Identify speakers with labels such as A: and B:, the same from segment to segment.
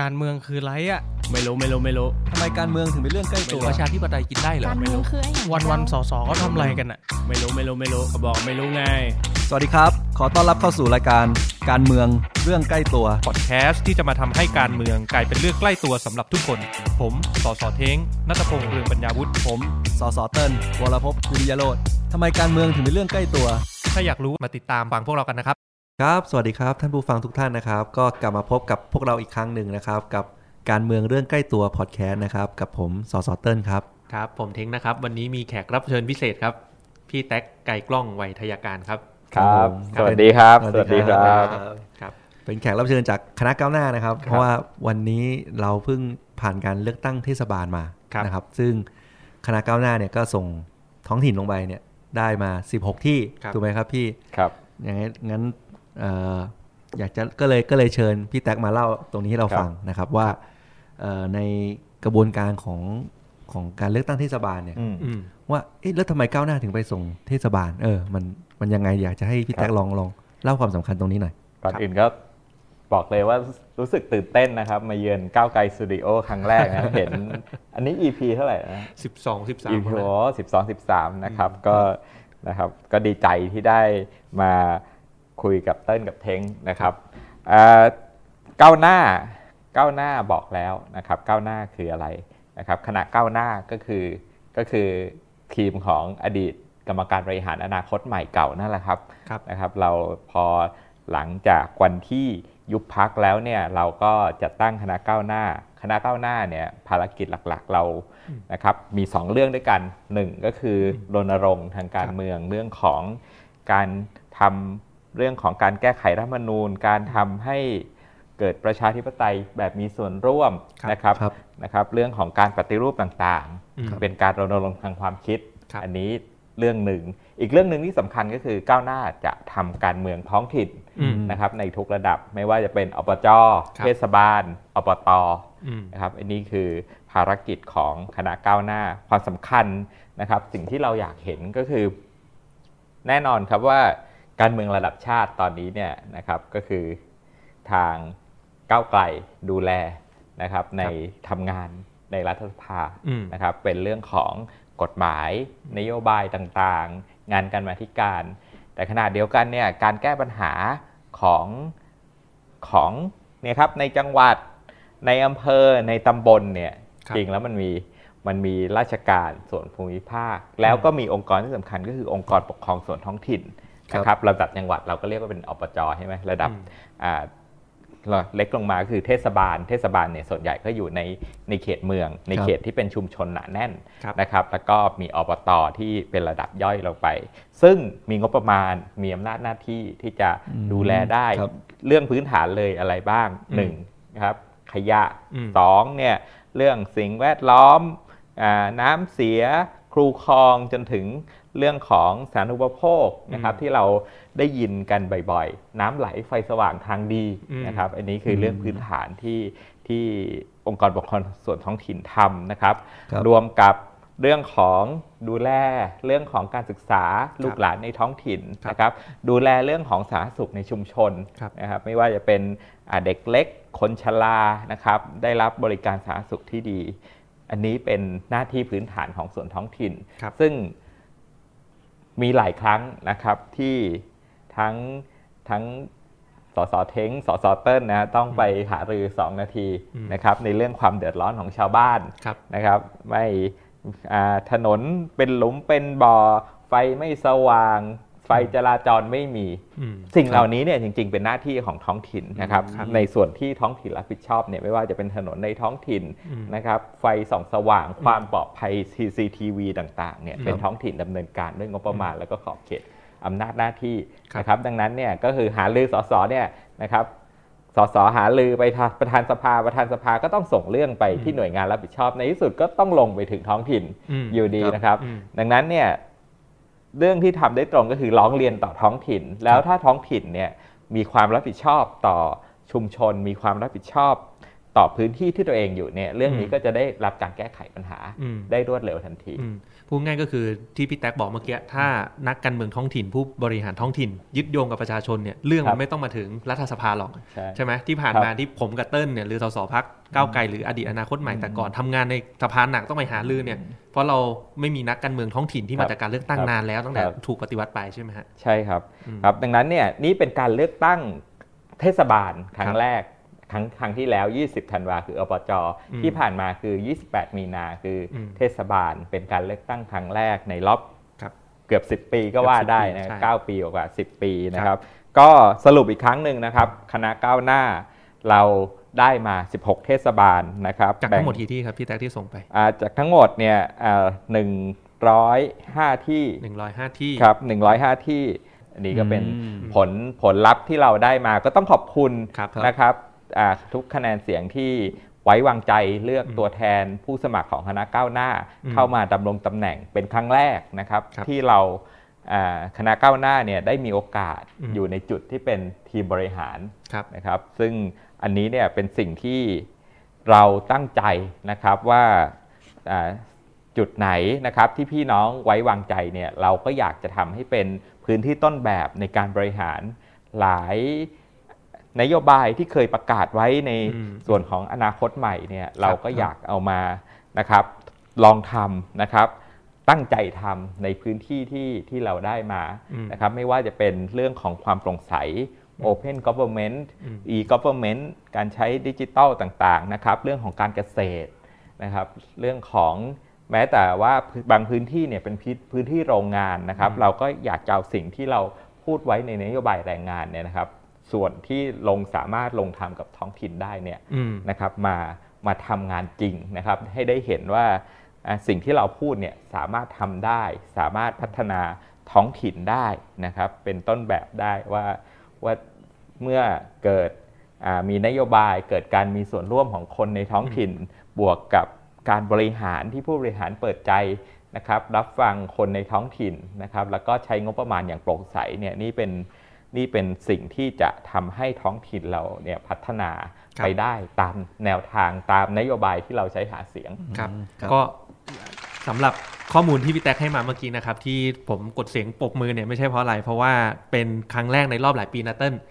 A: การเมืองคือไรอะ
B: ไม่รู้ไม่รู้ไม่รู้
C: ทำไมการเมืองถึงเป็นเรื่องใกล้ตัว
B: ประชาธิปไตยกินได้เหรอ
D: การ
B: ไม่
D: เมือง
B: รู้
D: คือไอ้อย่าง
A: วันวันๆสอสอก็ทำอะไรกันอะ
B: ไม่รู้ไม่รู้ไม่รู้ก็บอกไม่รู้ไง
C: สวัสดีครับ ขอต้อนรับเข้าสู่รายการการเมืองเรื่องใกล้ตัว
E: พอดแคสต์ที่จะมาทำให้การเมืองกลายเป็นเรื่องใกล้ตัวสำหรับทุกคน ผมสอสอเท้งนัตพงษ์เรืองปัญญาวุฒิ
C: ผมสสเติ้ลวรพจน์กุริยโรธทำไมการเมืองถึงเป็นเรื่องใกล้ตัว
E: ถ้าอยากรู้มาติดตามฟังพวกเรากันนะครับ
C: ครับ สวัสดีครับ ท่านผู้ฟังทุกท่านนะครับ ก็กลับมาพบกับพวกเราอีกครั้งหนึ่งนะครับ กับการเมืองเรื่องใกล้ตัวพอดแคสต์นะครับ กับผมสสเติ้ลครับ
B: ครับ ผมเท้งนะครับ วันนี้มีแขกรับเชิญพิเศษครับ พี่แท็กไก่กล้องไวยทยาการครับ
C: ครับ
F: สวัสดีครับ
C: เป็น
F: สวัสดีครับ
B: ครับ
C: เป็นแขกรับเชิญจากคณะก้าวหน้านะครับ เพราะว่าวันนี้เราเพิ่งผ่านการเลือกตั้งเทศบาลมา
B: ครับ
C: นะครับ ซึ่งคณะก้าวหน้าเนี่ยก็ส่งท้องถิ่นลงไปเนี่ยได้มา 16 ที่
B: ครับ
C: ถูกไหมครับพี่
F: ครับ
C: อย่างนั้นงั้นเอ่ออยากจะก็เลยก็เลยเชิญพี่แท็กมาเล่าตรงนี้ให้เรา
F: ครับ
C: ฟังนะครับว่าเอ่อในกระบวนการของของการเลือกตั้งเทศบาลเนี่ย
F: อืม
B: อืม
C: ว่าเอ๊ะแล้วทำไมก้าวหน้าถึงไปส่งเทศบาล เออ มันมันยังไงอยากจะให้พี่แท็ก
F: ครับ
C: ลองลองเล่าความสำคัญตรงนี้หน่อย
F: ก่อนอื่นก็บอกเลยว่ารู้สึกตื่นเต้นนะครับ มาเยือนก้าวไกลสตูดิโอครั้งแรกนะเห็น อันนี้ EP เท่าไหร่นะ
B: สิบสองสิบสาม
F: EP สิบสองสิบสามนะครับก็นะครับ ก็ดีใจที่ได้มา คุยกับเต้นกับเท้งนะครับอ่าก้าวหน้าก้าวหน้าบอกแล้วนะครับก้าวหน้าคืออะไรนะครับคณะก้าวหน้าก็คือก็คือทีมของอดีตกรรมการบริหารอนาคตใหม่เก่านั่นแหละครับ
B: ครับ
F: นะครับ เราพอหลังจากวันที่ยุบพักแล้วเนี่ยเราก็จะตั้งคณะก้าวหน้า คณะก้าวหน้าเนี่ยภารกิจหลักๆ เรานะครับมี 2 เรื่องด้วยกันหนึ่งก็คือรณรงค์ทางการเมืองเรื่องของการทำ เรื่องของการแก้ไขรัฐธรรมนูญ การทำให้เกิดประชาธิปไตยแบบมีส่วนร่วม
B: ครับ
F: นะครับ
C: ครับ
F: นะครับ เรื่องของการปฏิรูปต่าง
B: อืม
F: ๆเป็นการรณรงค์ทางความคิด
B: ครับ
F: อันนี้เรื่องหนึ่ง อีกเรื่องหนึ่งที่สำคัญก็คือก้าวหน้าจะทำการเมืองท้องถิ่น
B: อืม
F: นะครับในทุกระดับไม่ว่าจะเป็นอบจ
B: ครับ
F: เทศบาลอบต
B: อืม
F: นะครับอันนี้คือภารกิจของคณะก้าวหน้าความสำคัญนะครับ สิ่งที่เราอยากเห็นก็คือ แน่นอนครับว่า การเมืองระดับชาติตอนนี้เนี่ยนะครับก็คือทางก้าวไกลดูแลนะครับในทำงานในรัฐสภา
B: อืม
F: นะครับเป็นเรื่องของกฎหมายนโยบายต่างๆ งานการมาธิการ แต่ขณะเดียวกันเนี่ยการแก้ปัญหาของของเนี่ยครับในจังหวัดในอำเภอในตำบลเนี่ย
B: ครับ
F: จริงแล้วมันมีมันมีราชการส่วนภูมิภาค แล้วก็มีองค์กรที่สำคัญก็คือองค์กรปกครองส่วนท้องถิ่น
C: ครับ
F: นะครับระดับจังหวัดเราก็เรียกว่าเป็นอบจใช่ไหมระดับ
B: อืม
F: อ่าเล็กลงมาก็คือเทศบาล เทศบาลเนี่ยส่วนใหญ่ก็อยู่ในในเขตเมือง ใน
C: ครับ
F: เขตที่เป็นชุมชนหนาแน่น
B: ครับ
F: นะครับ แล้วก็มีอบตที่เป็นระดับย่อยลงไป ซึ่งมีงบประมาณมีอำนาจหน้าที่ที่จะ
C: อืม
F: ดูแลได้
C: ครับ
F: เรื่องพื้นฐานเลยอะไรบ้าง
B: อืม
F: หนึ่งนะครับขยะ
B: อืม
F: สองเนี่ยเรื่องสิ่งแวดล้อมอาน้ำเสียครูคลองจนถึง เรื่องของสาธารณูปโภคนะครับที่เราได้ยินกันบ่อยๆ น้ำไหลไฟสว่างทางดี
B: อืม
F: นะครับอันนี้คือเรื่องพื้นฐานที่ที่องค์กรปกครองส่วนท้องถิ่นทำนะครับ
C: ครับ
F: รวมกับเรื่องของดูแลเรื่องของการศึกษาลูกหลานในท้องถิ่น
B: ครับ
F: นะครับดูแลเรื่องของสาธารณสุขในชุมชน
B: ครับ
F: นะครับไม่ว่าจะเป็นอ่าเด็กเล็กคนชรานะครับได้รับบริการสาธารณสุขที่ดี อันนี้เป็นหน้าที่พื้นฐานของส่วนท้องถิ่น
B: ครับ
F: ซึ่ง มีหลายครั้งนะครับที่ทั้งทั้งสสเท้งสสเติ้ลนะต้องไปหารือ 2 นาที
B: อืม
F: นะครับในเรื่องความเดือดร้อนของชาวบ้าน
B: ครับ
F: นะครับไม่อ่าถนนเป็นหลุมเป็นบ่อไฟไม่สว่าง ไฟจราจรไม่มี
B: อืม
F: สิ่งเหล่านี้เนี่ยจริง ๆ เป็นหน้าที่ของท้องถิ่นนะครับ
B: ครับ
F: ในส่วนที่ท้องถิ่นรับผิดชอบเนี่ยไม่ว่าจะเป็นถนนในท้องถิ่น
B: อืม
F: นะครับไฟส่องสว่างความปลอดภัย CCTV ต่างๆเนี่ยเป็นท้องถิ่นดำเนินการด้วยงบประมาณแล้วก็ขอบเขตอำนาจหน้าที่
B: ครับ
F: นะครับดังนั้นเนี่ยก็คือหาลือสสเนี่ยนะครับสสหาลือไปทางประธานสภาประธานสภาก็ต้องส่งเรื่องไปที่หน่วยงานรับผิดชอบในที่สุดก็ต้องลงไปถึงท้องถิ่น
B: อืม
F: อยู่ดี
C: ครับ
F: นะครับ
B: อืม
F: ดังนั้นเนี่ย เรื่องที่ทำได้ตรงก็คือร้องเรียนต่อท้องถิ่น แล้วถ้าท้องถิ่นเนี่ยมีความรับผิดชอบต่อชุมชน มีความรับผิดชอบต่อพื้นที่ที่ตัวเองอยู่เนี่ยเรื่องนี้
B: อืม
F: ก็จะได้รับการแก้ไขปัญหา
B: อืม
F: ได้รวดเร็วทันที
B: อืม พูดง่ายก็คือที่พี่แท็กบอกเมื่อกี้ถ้านักการเมืองท้องถิ่นผู้บริหารท้องถิ่น ยึดโยงกับประชาชนเนี่ยเรื่อง
F: ครั
B: มัน
F: บ
B: ไม่ต้องมาถึงรัฐสภาหรอก
F: ใช่
B: ใช่ไหมที่ผ่าน
F: ครับ
B: มาที่ผมกับเติ้ลเนี่ยหรือสสพักก้าวไกลหรืออดีตอนาคตใหม่แต่ก่อนทำงานในสภาหนักต้องไปหาลือเนี่ยเพราะเราไม่มีนักการเมืองท้องถิ่นที่มาจากการเลือกตั้ง
F: ครับ
B: นานแล้วตั้งแต่
F: ครับ
B: ถูกปฏิวัติไปใช่ไหมฮะ
F: ใช่ครับ
B: อืม
F: ครับ ดังนั้นเนี่ยนี่เป็นการเลือกตั้งเทศบาลครั้
B: ค
F: ง
B: รับ
F: แรก ครั้งครั้งที่แล้ว 20 ธันวาคืออบจ
B: อืม
F: ที่ผ่านมาคือ 28 มีนาคืออ
B: ม
F: เทศบาลเป็นการเลือกตั้งครั้งแรกในรอบ
B: ครับ
F: เกือบ 10 ปีก็ว่า
B: เกือบ10
F: ได้
B: ปี
F: นะ
B: ใช่
F: เก้าปีกว่า 10 ปีนะครับ ก็สรุปอีกครั้งหนึ่งนะครับ คณะก้าวหน้าเราได้มา 16 เทศบาลนะครับ
B: จากทั้งหมดกี่ที่ครับพี่แท็กที่ส่งไป
F: อ่าจากทั้งหมดเนี่ยหนึ่งร้อยห้าที่
B: 105ที่
F: ครับ105ที่อันนี้ก็เป็น
C: อืม
F: ผลผลลัพธ์ที่เราได้มาก็ต้องขอบคุณ
B: ครับ
F: นะครับอ่า ทุกคะแนนเสียงที่ไว้วางใจเลือก
B: อืม
F: ตัวแทนผู้สมัครของคณะก้าวหน้า
B: อืม
F: เข้ามาดำรงตำแหน่งเป็นครั้งแรกนะครับ
B: ครับ
F: ที่เราอ่าคณะก้าวหน้าเนี่ยได้มีโอกาส
B: อืม
F: อยู่ในจุดที่เป็นทีมบริหาร
B: ครับ
F: นะครับ ซึ่งอันนี้เนี่ยเป็นสิ่งที่เราตั้งใจนะครับว่าอ่าจุดไหนนะครับที่พี่น้องไว้วางใจเนี่ยเราก็อยากจะทำให้เป็นพื้นที่ต้นแบบในการบริหารหลาย นโยบายที่เคยประกาศไว้ใน
B: อืม
F: ส่วนของอนาคตใหม่เนี่ยเราก็อยากเอามานะครับลองทำนะครับตั้งใจทำในพื้นที่ที่ที่เราได้มา
B: อืม
F: นะครับไม่ว่าจะเป็นเรื่องของความโปร่งใส Open Government
B: อืม
F: e-government การใช้ดิจิทัลต่างๆนะครับเรื่องของการเกษตรนะครับเรื่องของแม้แต่ว่าบางพื้นที่เนี่ยเป็นพื้นพื้นที่โรงงานนะครับ เราก็อยากจะเอาสิ่งที่เราพูดไว้ในนโยบายแรงงานเนี่ยนะครับ ส่วนที่ลงสามารถลงทำกับท้องถิ่นได้เนี่ย
B: อืม
F: นะครับมามาทำงานจริงนะครับ ให้ได้เห็นว่าอ่าสิ่งที่เราพูดเนี่ยสามารถทำได้ สามารถพัฒนาท้องถิ่นได้นะครับ เป็นต้นแบบได้ว่าว่าเมื่อเกิดอ่ามีนโยบายเกิดการมีส่วนร่วมของคนในท้องถิ่น บวกกับการบริหารที่ผู้บริหารเปิดใจนะครับ รับฟังคนในท้องถิ่นนะครับ แล้วก็ใช้งบประมาณอย่างโปร่งใสเนี่ยนี่เป็น นี่เป็นสิ่งที่จะทำให้ท้องถิ่นเราเนี่ยพัฒนา
B: ครับ
F: ไปได้ตามแนวทางตามนโยบายที่เราใช้หาเสียง
B: ครับ
C: ครับ
B: ก็สำหรับข้อมูลที่พี่แท็กให้มาเมื่อกี้นะครับที่ผมกดเสียงปรบมือเนี่ยไม่ใช่เพราะอะไร เพราะว่าเป็นครั้งแรกในรอบหลายปีนะเติ้ล
C: ครับ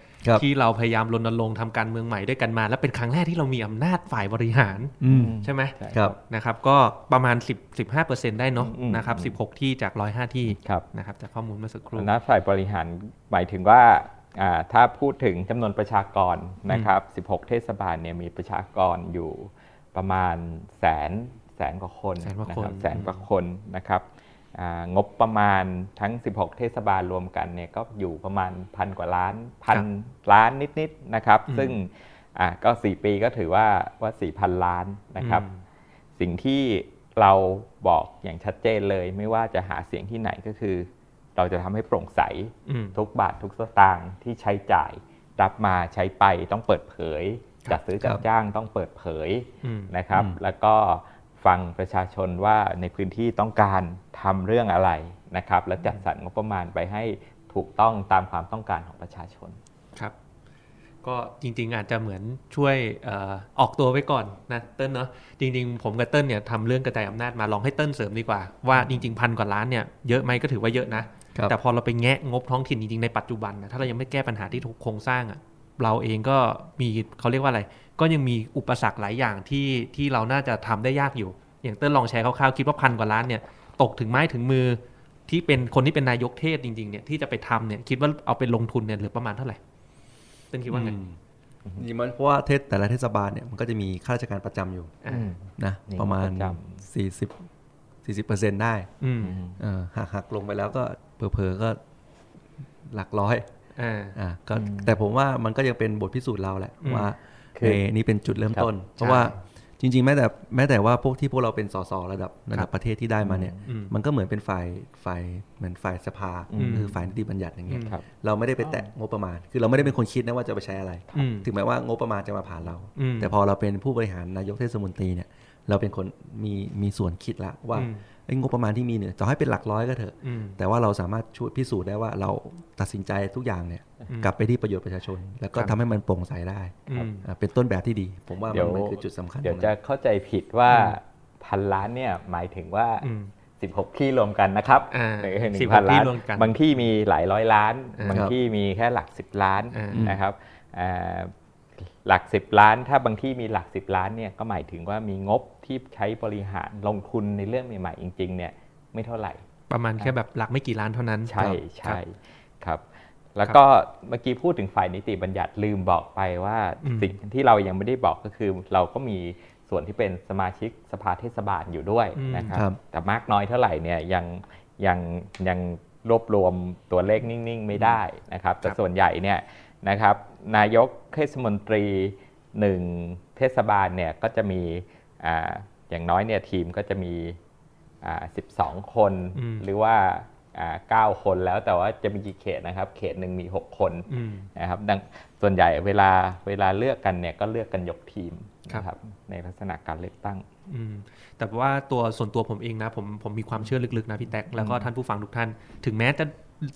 B: ที่เราพยายามรณรงค์ทำการเมืองใหม่ด้วยกันมา และเป็นครั้งแรกที่เรามีอำนาจฝ่ายบริหาร
C: อืม
B: ใช่ไหม
F: ใช่
C: ครับ
B: นะครับ ก็ประมาณ 10 15 ได้เนาะ
F: อืม
B: นะครับ 16 ที่จาก 105 ที่
F: ครับ
B: นะครับจากข้อมูลเมื่อสักครู่
F: อำนาจฝ่ายบริหารหมายถึงว่าอ่าถ้าพูดถึงจำนวนประชากรนะครับ 16 เทศบาลเนี่ยมีประชากรอยู่ประมาณแสนแสนกว่าคน
B: แสนกว่าคน
F: นะครับแสนกว่าคนนะครับอ่า งบประมาณทั้ง 16 เทศบาลรวมกันเนี่ยก็อยู่ประมาณพันกว่าล้านพันล้านนิดๆนะครับ
B: อืม
F: ซึ่งอ่าก็ 4 ปีก็ถือว่าว่า 4,000 ล้านนะครับ
B: อืม
F: สิ่งที่เราบอกอย่างชัดเจนเลย ไม่ว่าจะหาเสียงที่ไหนก็คือ เราจะทำให้โปร่งใส
B: อืม
F: ทุกบาททุกสตางค์ที่ใช้จ่ายรับมาใช้ไปต้องเปิดเผย
B: ครับ
F: จัดซื้อจัดจ้างต้องเปิดเผย
B: อืม
F: นะครับ
C: อืม
F: แล้วก็ ฟังประชาชนว่าในพื้นที่ต้องการทำเรื่องอะไรนะครับ และจัดสรรงบประมาณไปให้ถูกต้องตามความต้องการของประชาชน
B: ครับ ก็จริง ๆ อาจจะเหมือนช่วยเออออกตัวไว้ก่อนนะเติ้ลเนาะจริง ๆ ผมกับเติ้ลเนี่ยทำเรื่องกระจายอำนาจมาลองให้เติ้ลเสริมดีกว่า ว่าจริง ๆ พันกว่าล้านเนี่ยเยอะไหมก็ถือว่าเยอะนะ
C: ครับ
B: แต่พอเราไปแงะงบท้องถิ่นจริง ๆ ในปัจจุบันนะถ้าเรายังไม่แก้ปัญหาที่ทุกโครงสร้างอะ่ะเราเองก็มีเขาเรียกว่าอะไร ก็ยังมีอุปสรรคหลายอย่างที่ที่เราน่าจะทำได้ยากอยู่ อย่างเติ้ลลองแชร์คร่าวๆคิดว่าพันกว่าล้านเนี่ยตกถึงไม้ถึงมือที่เป็นคนที่เป็นนายกเทศจริงๆเนี่ยที่จะไปทำเนี่ยคิดว่าเอาไปลงทุนเนี่ยเหลือประมาณเท่าไหร่เติ้ลคิดว่าไง
C: อืมนี่มันเพราะว่าเทศแต่ละเทศบาลเนี่ยมันก็จะมีข้าราชการประจำอยู่
B: อ่า
C: นะ
F: นี่
C: ประมาณ
F: ประจ
C: 40 40เปอร์เซ็นต์ได้
B: อืม
C: เออหักหักลงไปแล้วก็เผลอๆก็หลักร้อย
B: อ่า
C: อะก็แต่ผมว่ามันก็ยังเป็นบทพิสูจน์เราแหละ
B: อืม
C: ว่า
F: คือ
C: เอนี่เป็นจุดเริ่มต้น
B: ครับ
C: เพราะว่า
B: ใช่
C: จริง ๆ แม้แต่แม้แต่ว่าพวกที่พวกเราเป็นสสระดับระ
B: ครั
C: ดั
B: บบ
C: ประเทศที่ได้มาเนี่ย
B: อืม
C: มันก็เหมือนเป็นฝ่ายฝ่ายเหมือนฝ่ายสภา
B: อืม
C: คือฝ่ายนิติบัญญัติอย่างเงี้ย
F: ครับ
C: เราไม่ได้ไปแตะงบประมาณ คือเราไม่ได้เป็นคนคิดนะว่าจะไปใช้อะไร
B: อืม
C: ถึงแม้ว่างบประมาณจะมาผ่านเรา
B: อืม
C: แต่พอเราเป็นผู้บริหารนายกเทศมนตรีเนี่ย เราเป็นคนมีมีส่วนคิดละว่า
B: อืม
C: ไอ้ งบประมาณที่มีเนี่ยจะให้เป็นหลักร้อยก็เถอะ
B: อืม
C: แต่ว่าเราสามารถช่วยพิสูจน์ได้ว่าเราตัดสินใจทุกอย่างเนี่ย
B: อืม
C: กลับไปที่ประโยชน์ประชาชน แล้วก็
B: ครับ
C: ทำให้มันโปร่งใสได้
B: อืม
C: อ่าเป็นต้นแบบที่ดี ผมว่า
F: เดี๋
C: มัน
F: ยว
C: มันคือจุดสำคัญ
F: เดี๋ยว
C: ตรง
F: จะ
C: นั้น
F: เข้าใจผิดว่าพันล้านเนี่ยหมายถึงว่า
B: อืม
F: 16 ที่รวมกันนะครับ
B: อ่า
F: หนึ่ง
B: 16
F: พันล้าน
B: ที่รวมกัน
F: บางที่มีหลายร้อยล้าน
B: อ่า
F: บางที่มีแค่หลัก 10 ล้าน
B: อ่า
F: นะครับอ่า หลัก 10 ล้าน ถ้าบางที่มีหลัก 10 ล้านเนี่ยก็หมายถึงว่ามีงบที่ใช้บริหารลงทุนในเรื่องใหม่ๆจริงๆเนี่ยไม่เท่าไหร่
B: ประมาณแค่แบบหลักไม่กี่ล้านเท่านั้น
F: ใช่
B: ครับ
F: ใช่ครับแล้วก็เมื่อกี้พูดถึงฝ่ายนิติบัญญัติลืมบอกไปว่า
B: อืม
F: สิ่งที่เรายังไม่ได้บอกก็คือเราก็มีส่วนที่เป็นสมาชิกสภาเทศบาลอยู่ด้วยนะครับ
C: ครับ
F: แต่มากน้อยเท่าไหร่เนี่ยยังยังยังรวบรวมตัวเลขนิ่งๆ ไม่ได้นะครับ แต่ส่วนใหญ่เนี่ยนะครับ นายกเทศมนตรีหนึ่งเทศบาลเนี่ยก็จะมีอ่าอย่างน้อยเนี่ยทีมก็จะมีอ่า12 คน
B: อืม
F: หรือว่าอ่าเก้าคนแล้วแต่ว่าจะมีกี่เขตนะครับ เขตหนึ่งมี 6 คน
B: อืม
F: นะครับดังส่วนใหญ่เวลาเวลาเลือกกันเนี่ยก็เลือกกันยกทีม
B: ครับ
F: นะครับในลักษณะการเลือกตั้ง
B: อืมแต่ว่าตัวส่วนตัวผมเองนะผมผมมีความเชื่อลึกๆนะพี่แท็กแล้วก็ท่านผู้ฟังทุกท่าน ถึงแม้จะ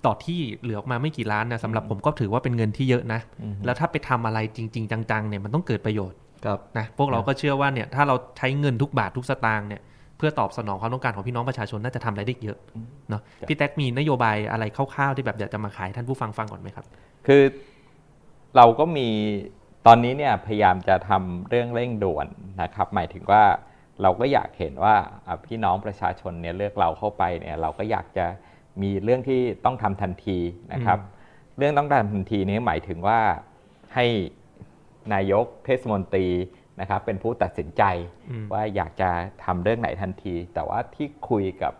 B: ต่อที่เหลือออกมาไม่กี่ล้านนะสำหรับผมก็ถือว่าเป็นเงินที่เยอะนะ
F: อือฮึ
B: แล้วถ้าไปทำอะไรจริง ๆ จังๆเนี่ยมันต้องเกิดประโยชน์
C: ครับ
B: นะพวกเราก็เชื่อว่าเนี่ยถ้าเราใช้เงินทุกบาททุกสตางค์เนี่ยเพื่อตอบสนองความต้องการของพี่น้องประชาชนน่าจะทำอะไรได้เยอะเนาะพี่แท็กมีนโยบายอะไรคร่าวๆที่แบบอยากจะมาขายท่านผู้ฟังฟังก่อนไหมครับ
F: คือเราก็มีตอนนี้เนี่ยพยายามจะทำเรื่องเร่งด่วนนะครับ หมายถึงว่าเราก็อยากเห็นว่าอะพี่น้องประชาชนเนี่ยเลือกเราเข้าไปเนี่ยเราก็อยากจะ มีเรื่องที่ต้องทำทันทีนะครับ เรื่องต้องทำทันทีนี้หมายถึงว่าให้นายกเทศมนตรีนะครับเป็นผู้ตัดสินใจ
B: อืม
F: ว่าอยากจะทำเรื่องไหนทันที แต่ว่าที่คุยกับ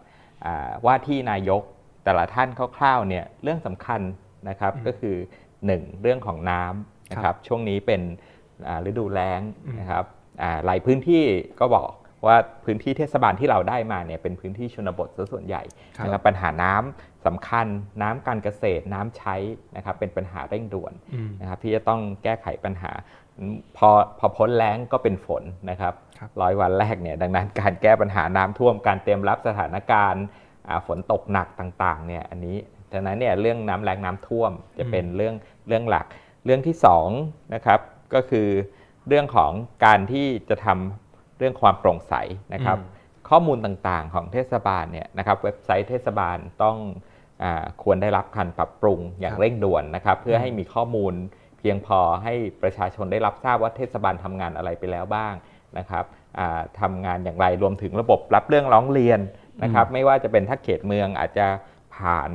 F: อ่าว่าที่นายกแต่ละท่านคร่าวๆเนี่ยเรื่องสำคัญนะครับ
B: อืม
F: ก็คือ 1 เรื่องของน้ำนะค
B: ครั
F: รับบช่วงนี้เป็นอ่าฤดูแล้ง
B: อืม
F: นะครับอ่าหลายพื้นที่ก็บอก ว่าพื้นที่เทศบาลที่เราได้มาเนี่ยเป็นพื้นที่ชนบทซะส่วนใหญ่
B: ครับ
F: นะครับปัญหาน้ำสำคัญน้ำการเกษตรน้ำใช้นะครับเป็นปัญหาเร่งด่วน
B: อืม
F: นะครับที่จะต้องแก้ไขปัญหาพอพอพ้นแล้งก็เป็นฝนนะครับ
B: ครับ
F: ร้อยวันแรกเนี่ยดังนั้นการแก้ปัญหาน้ำท่วมการเตรียมรับสถานการณ์อ่าฝนตกหนักต่างๆเนี่ยอันนี้ดังนั้นเนี่ยเรื่องน้ำแรงน้ำท่วมจะเป็นเรื่องเรื่องหลัก เรื่องที่สองนะครับก็คือเรื่องของการที่จะทำ เรื่องความโปร่งใสนะครับ
B: อืม
F: ข้อมูลต่างๆของเทศบาลเนี่ยนะครับเว็บไซต์เทศบาลต้องอาควรได้รับการปรับปรุงอย่าง
B: ครับ
F: เร่งด่วนนะครับ เพื่อให้มีข้อมูลเพียงพอให้ประชาชนได้รับทราบว่าเทศบาลทำงานอะไรไปแล้วบ้างนะครับอ่าทำงานอย่างไรรวมถึงระบบรับเรื่องร้องเรียนนะครับ ไม่ว่าจะเป็นถ้าเขตเมืองอาจจะผ่าน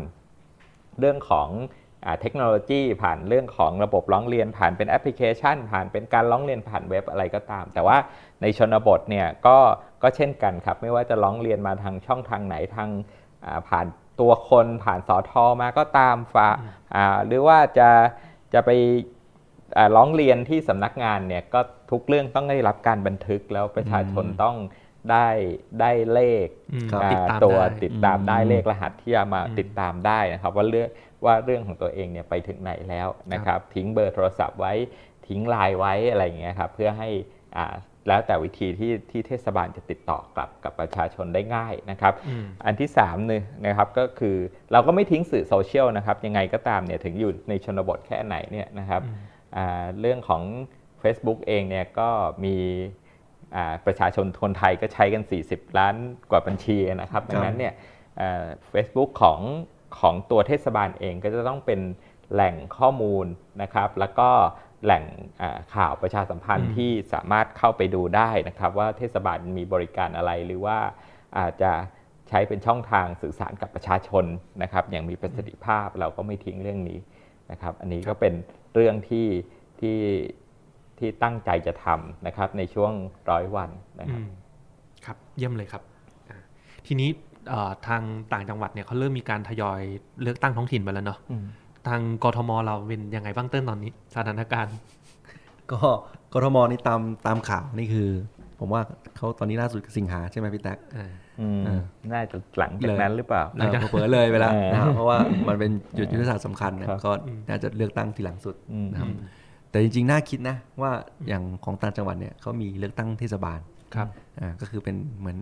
F: เรื่องของอา เทคโนโลยีผ่านเรื่องของระบบร้องเรียนผ่านเป็นแอปพลิเคชัน ผ่านเป็นการร้องเรียนผ่านเว็บอะไรก็ตาม แต่ว่าในชนบทเนี่ยก็ก็เช่นกันครับ ไม่ว่าจะร้องเรียนมาทางช่องทางไหนทางอ่าผ่านตัวคนผ่านสอทอมาก็ตามฝาอ่าหรือว่าจะจะไปอ่าร้องเรียนที่สำนักงานเนี่ยก็ทุกเรื่องต้องได้รับการบันทึกแล้วประชาชนต้องได้ได้เลข
B: อืม
C: ครับ
B: ติดตาม
F: ตัว
B: ได้
F: ติดตามได้
C: อืม
F: เลขรหัสที่จะมา
B: อืม
F: ติดตามได้นะครับ ว่าเรื่อง ว่าเรื่องของตัวเองเนี่ยไปถึงไหนแล้วนะครับทิ้งเบอร์โทรศัพท์ไว้ทิ้งไลน์ไว้อะไรอย่างเงี้ยครับเพื่อให้อ่าแล้วแต่วิธีที่ที่เทศบาลจะติดต่อกลับกับประชาชนได้ง่ายนะครับ
B: อืม
F: อันที่3เนี่ยนะครับก็คือเราก็ไม่ทิ้งสื่อโซเชียลนะครับยังไงก็ตามเนี่ยถึงอยู่ในชนบทแค่ไหนเนี่ยนะครับ
B: อืม
F: อ่าเรื่องของ Facebook เองเนี่ยก็มีอ่าประชาชนคนไทยก็ใช้กัน 40 ล้านกว่าบัญชีนะครับดังนั้นเนี่ยเฟซบุ๊กของ ของตัวเทศบาลเองก็จะต้องเป็นแหล่งข้อมูลนะครับ แล้วก็แหล่งอ่าข่าวประชาสัมพันธ์
B: อืม
F: ที่สามารถเข้าไปดูได้นะครับ ว่าเทศบาลมีบริการอะไรหรือว่าอาจจะใช้เป็นช่องทางสื่อสารกับประชาชนนะครับ อย่างมีประสิทธิภาพเราก็ไม่ทิ้งเรื่องนี้นะครับ อันนี้ก็เป็นเรื่องที่ที่ที่ตั้งใจจะทำนะครับในช่วงร้อยวันนะครับ
B: อืมครับเยี่ยมเลยครับอ่าทีนี้เอ่อ ทางต่างจังหวัดเนี่ยเขาเริ่มมีการทยอยเลือกตั้งท้องถิ่นไปแล้วเนาะทางกทมเราเป็นยังไงบ้างเต้นตอนนี้สถานการณ์
C: ก็กทมนี่ตามตามข่าวนี่คือ ผมว่าเขาตอนนี้ล่าสุดคือสิงหาใช่ไหมพี่แท็ก
B: อ่า
F: อืม
C: อ่า
F: น่าจะหลังจากนั้นหรือเปล่า
B: หลังจาก
C: เออเผลอๆเลยไปแล้ว
F: เออ
C: นะครับเพราะว่ามันเป็นจุดยุทธศาสตร์สำคัญนะครับก็น่าจะเลือกตั้งทีหลังสุด
F: อืม
C: นะครับแต่จริงๆ น่าคิดนะว่าอย่างของต่างจังหวัดเนี่ยเขามีเลือกตั้งเทศบาล
B: ครับ
C: อ่าก็คือเป็นเหมือน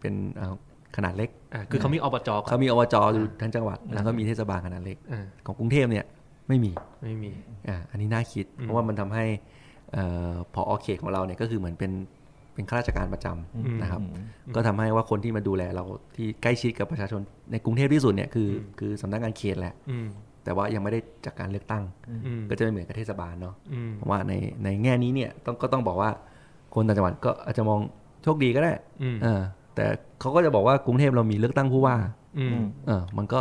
C: เป็นอ่า ขนาดเล็ก
B: อ่าคือเขามีอบจก่อน
C: เขามีอบจอยู่ทั้งจังหวัด แล้วก็มีเทศบาลขนาดเล็ก
B: อ่า
C: ของกรุงเทพเนี่ยไม่มี
B: ไม่มี
C: อ่าอันนี้น่าคิด เพราะว่ามันทำให้เอ่อพอเขตของเราเนี่ยก็คือเหมือนเป็นเป็นข้าราชการประจำนะครับ ก็ทำให้ว่าคนที่มาดูแลเราที่ใกล้ชิดกับประชาชนในกรุงเทพที่สุดเนี่ยคือคือสำนักงานเขตแหละ
B: อืม
C: แต่ว่ายังไม่ได้จากการเลือกตั้ง
B: อืม
C: ก็จะไม่เหมือนกับเทศบาลเนาะ
B: อืม
C: ผมว่าในในแง่นี้เนี่ยต้องก็ต้องบอกว่าคนต่างจังหวัดก็อาจจะมองโชคดีก็ได้
B: อืม
C: เออ แต่เขาก็จะบอกว่ากรุงเทพเรามีเลือกตั้งผู้ว่า
B: อืม
C: เออ มันก็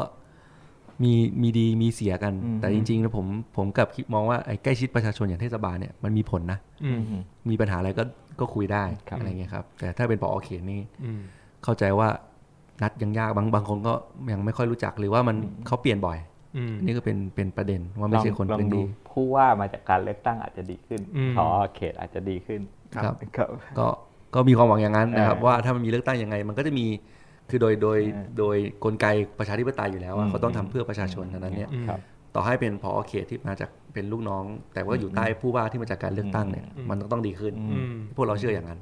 C: มีมีดีมีเสียกัน
F: อืม
C: แต่จริงๆแล้วผมผมกลับคิดมองว่าไอ้ใกล้ชิดประชาชนอย่างเทศบาลเนี่ยมันมีผลนะ
B: อืม
C: มีปัญหาอะไรก็ก็คุยได้
F: ครับ
C: อะไรเงี้ยครับ แต่ถ้าเป็นปอเขตนี่
B: อืม
C: เข้าใจว่านัดยังยากบางบางคนก็ยังไม่ค่อยรู้จักหรือว่ามันเขาเปลี่ยนบ่อย
B: อืม
C: นี่ก็เป็นเป็นประเด็นว่าไม่ใช่คน
F: ลอง
C: พื้น
F: ดู
C: ที่
F: ผู้ว่ามาจากการเลือกตั้งอาจจะดีขึ้น
B: อืม
F: พอเขตอาจจะดีขึ้น
C: ครับ
F: ครับ
C: ก็ ก็มีความหวังอย่างนั้นนะครับ
F: เออ
C: ว่าถ้ามันมีเลือกตั้งยังไง มันก็จะมีคือโดยโดย
F: เออ
C: โดยกลไกประชาธิปไตยอยู่แล้วอะ
F: อืม
C: เขาต้องทำเพื่อประชาชนเท่านั้นเนี่ย
B: อืม
F: ครับ
C: ต่อให้เป็นพอเขตที่มาจากเป็นลูกน้อง แต่ว่าอยู่ใต้ผู้ว่าที่มาจากการเลือกตั้งเนี่ย
B: อืม
C: มันต้องดีขึ้น
B: อืม
C: พวกเราเชื่ออย่างนั้น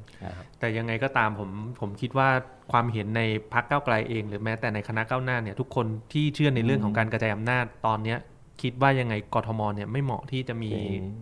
B: แต่ยังไงก็ตามผมผมคิดว่าความเห็นในพักเก้าวไกลเอง หรือแม้แต่ในคณะก้าวหน้าเนี่ยทุกคนที่เชื่อในเรื่องของการกระจายอำนาจตอนเนี้ยคิดว่ายังไงกทมเนี่ยไม่เหมาะที่จะมี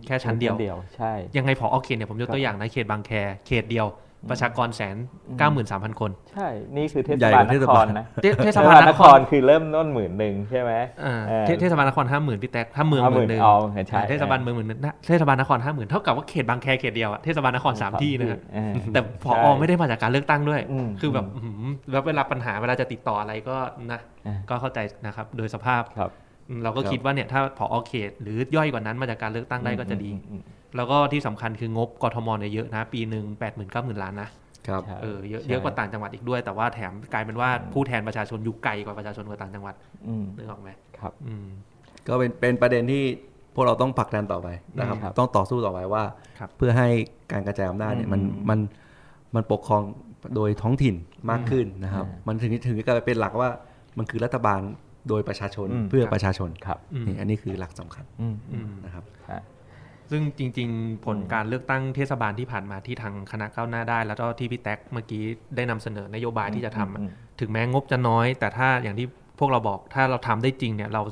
B: แค่ชั้นเดียว
F: ใช่
B: ยังไงพอเขตเนี่ยผมยกตัวอย่างนะเขตบางแคเขตเดียว ประชากรแสนเก้าหมื่นสามพันคน
F: ใช่ นี่คือเทศ
C: ใหญ่
F: บากล
C: ว่านเทศ
F: ค
C: บารล
F: นะ
B: เทเท
F: เท
B: ศ
F: ศ
B: บา
F: บา
B: ล
F: ล
B: น
F: น
B: ค
F: ค
B: ร
F: รคือเริ่มต้นหมื่นหนึ่งใช่ไหม
B: อ่า
F: เออ
B: เทเทศบาลนครห้าหมื่นพี่แท็กถ้าเมืองหมื่นหนึ่ง
F: อ๋อใช่
B: เทศบาลเมืองหมื่นหนึ่งนะเทศบาลนครห้าหมื่นเท่ากับว่าเขตบางแคเขตเดียวอะเทศบาลนครสามที่นะครับ
F: เออ
B: แต่พอ
F: ใช่
B: ไม่ได้มาจากการเลือกตั้งด้วย
F: อืม
B: คือแบบอื้อหือแล้วเวลาปัญหาเวลาจะติดต่ออะไรก็นะ
F: อ่า
B: ก็เข้าใจนะครับโดยสภาพ
F: ครับ
B: อืมเราก็คิดว่าเนี่ยถ้าพอเขตหรือย่อยกว่านั้นมาจากการเลือกตั้งได้ก็จะดี
F: อืม
B: แล้วก็ที่สำคัญคืองบกทมเนี่ยเยอะนะ ปีหนึ่งแปดหมื่นเก้าหมื่นล้านนะครับ
F: ใช่
B: เออเยอะ
F: ใช่
B: เยอะกว่าต่างจังหวัดอีกด้วย แต่ว่าแถมกลายเป็นว่าผู้แทนประชาชนอยู่ไกลกว่าประชาชนกว่าต่างจังหวัด
F: อืม
B: นึกออกไหม
F: ครับ
B: อืม
C: ก็เป็นเป็นประเด็นที่พวกเราต้องผลักดันต่อไปนะครับ
F: อืมครับ
C: ต้องต่อสู้ต่อไปว่า
B: ครับ
C: เพื่อให้การกระจายอำนาจเนี่ยมัน
F: อืม
C: มันมันปกครองโดยท้องถิ่นมากขึ้นนะครับ
F: อืม
C: มันถึงถึงจะกลายเป็นหลักว่ามันคือรัฐบาลโดยประชาชน
F: อืม
C: เพื่อประชาชน
F: ครับ
B: อืม
C: นี่อันนี้คือหลักสำคัญ
F: อืม
B: อืม
C: นะครับ
F: อะ
B: ซึ่งจริง ๆ ผลการเลือกตั้งเทศบาลที่ผ่านมาที่ทางคณะก้าวหน้าได้ แล้วก็ที่พี่แท็กเมื่อกี้ได้นำเสนอนโยบายที่จะทำอะ
F: อืม
B: ถึงแม้งบจะน้อย แต่ถ้าอย่างที่พวกเราบอกถ้าเราทำได้จริงเนี่ยเรา